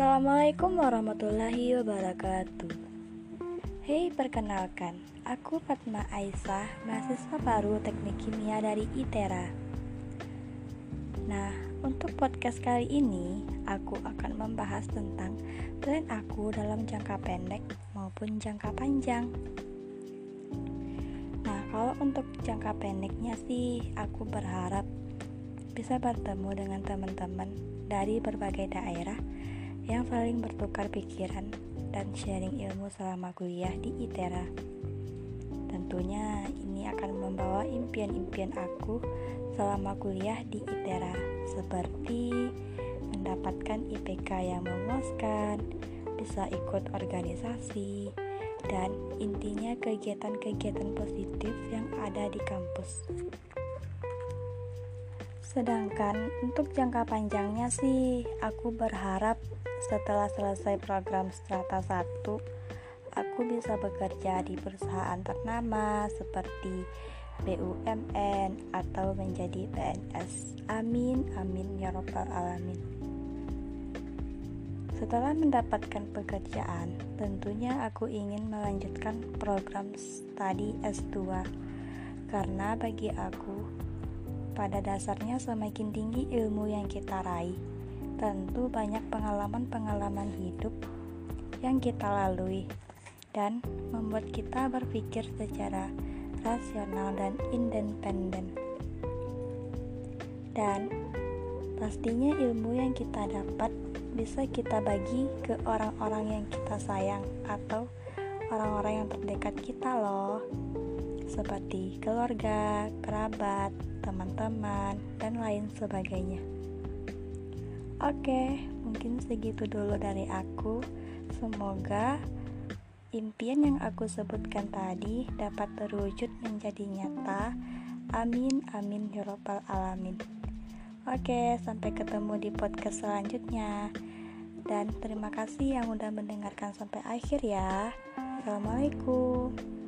Assalamualaikum warahmatullahi wabarakatuh. Hei perkenalkan, aku Fatma Aisyah, mahasiswa baru teknik kimia dari ITERA Nah, untuk podcast kali ini, aku akan membahas tentang plan aku dalam jangka pendek maupun jangka panjang. Nah, kalau untuk jangka pendeknya sih, aku berharap bisa bertemu dengan teman-teman dari berbagai daerah yang saling bertukar pikiran dan sharing ilmu selama kuliah di ITERA. Tentunya ini akan membawa impian-impian aku selama kuliah di ITERA seperti mendapatkan IPK yang memuaskan, bisa ikut organisasi, dan intinya kegiatan-kegiatan positif yang ada di kampus. Sedangkan untuk jangka panjangnya sih, aku berharap setelah selesai program strata 1 aku bisa bekerja di perusahaan ternama seperti BUMN atau menjadi PNS amin amin ya robbal alamin. Setelah mendapatkan pekerjaan tentunya aku ingin melanjutkan program studi S2 karena bagi aku pada dasarnya semakin tinggi ilmu yang kita raih tentu banyak pengalaman-pengalaman hidup yang kita lalui dan membuat kita berpikir secara rasional dan independen. Dan pastinya ilmu yang kita dapat bisa kita bagi ke orang-orang yang kita sayang atau orang-orang yang terdekat kita loh. Seperti keluarga, kerabat, teman-teman, dan lain sebagainya. Oke, mungkin segitu dulu dari aku. Semoga impian yang aku sebutkan tadi dapat terwujud menjadi nyata. Amin, amin, ya robbal alamin. Oke, sampai ketemu di podcast selanjutnya. Dan terima kasih yang udah mendengarkan sampai akhir ya. Assalamualaikum.